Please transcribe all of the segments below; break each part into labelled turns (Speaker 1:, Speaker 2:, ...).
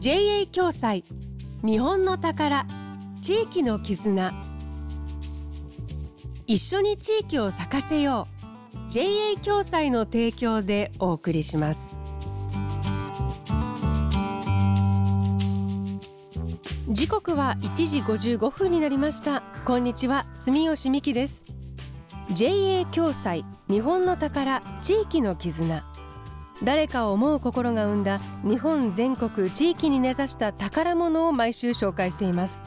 Speaker 1: JA 共済。日本の宝。地域の絆。一緒に地域を咲かせよう。JA 共済の提供でお送りします。時刻は1時55分になりました。こんにちは。住吉美希です。JA 共済。日本の宝。地域の絆。誰かを思う心が生んだ日本全国地域に根ざした宝物を毎週紹介しています。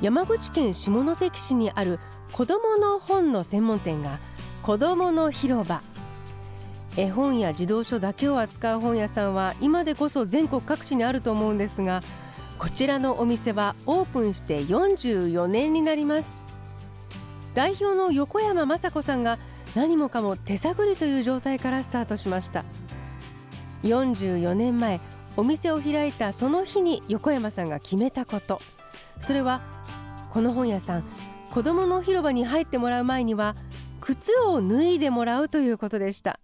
Speaker 1: 山口県下関市にある子どもの本の専門店が子どもの広場。絵本や児童書だけを扱う本屋さんは今でこそ全国各地にあると思うんですがこちらのお店はオープンして44年になります。代表の横山雅子さんが何もかも手探りという状態からスタートしました。44年前お店を開いたその日に横山さんが決めたこと。それはこの本屋さん子どもの広場に入ってもらう前には靴を脱いでもらうということでした。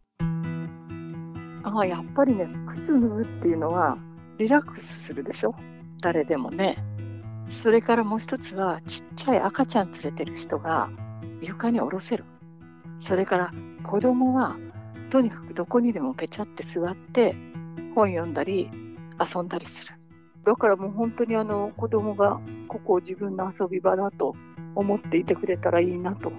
Speaker 2: ああやっぱりね靴脱ぐっていうのはリラックスするでしょ？誰でもね。それからもう一つはちっちゃい赤ちゃん連れてる人が床に下ろせる。それから子供はとにかくどこにでもぺちゃって座って本読んだり遊んだりする。だからもう本当にあの子供がここを自分の遊び場だと思っていてくれたらいいなと。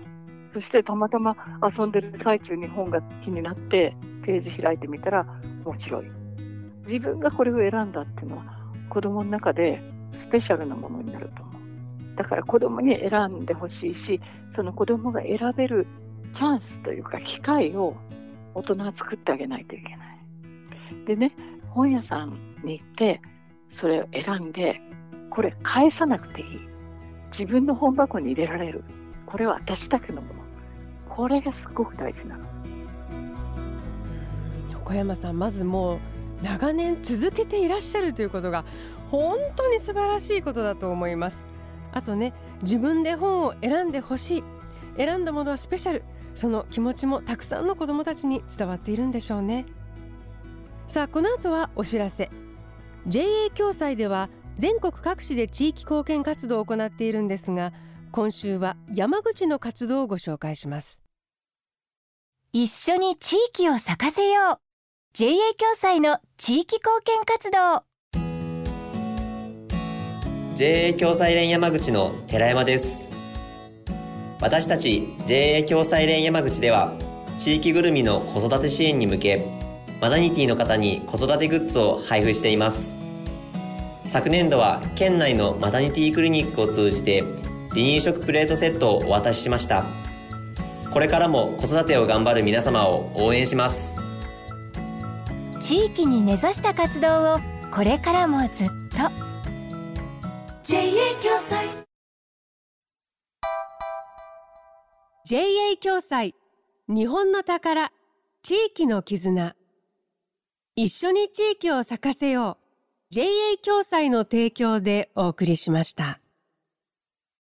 Speaker 2: そしてたまたま遊んでる最中に本が気になってページ開いてみたら面白い。自分がこれを選んだっていうのは子供の中でスペシャルなものになると思う。だから子供に選んでほしいし、その子供が選べるチャンスというか機会を大人は作ってあげないといけない。でね、本屋さんに行ってそれを選んで、これ返さなくていい。自分の本箱に入れられる。これは私だけのもの。これがすごく大事なの。
Speaker 1: 横山さん、まずもう長年続けていらっしゃるということが本当に素晴らしいことだと思います。あとね、自分で本を選んでほしい。選んだものはスペシャル。その気持ちもたくさんの子どもたちに伝わっているんでしょうね。さあこの後はお知らせ。JA 共済では全国各地で地域貢献活動を行っているんですが今週は山口の活動をご紹介します。
Speaker 3: 一緒に地域を咲かせよう。JA 共済の地域貢献活動。
Speaker 4: JA 共済連山口の寺山です私たち JA 共済連山口では地域ぐるみの子育て支援に向けマナニティの方に子育てグッズを配布しています。昨年度は県内のマタニティクリニックを通じて離乳食プレートセットをお渡ししました。これからも子育てを頑張る皆様を応援します。
Speaker 3: 地域に根ざした活動をこれからもずっと。
Speaker 1: JA 共済 JA 共済。日本の宝。地域の絆。一緒に地域を咲かせよう。JA 共済の提供でお送りしました。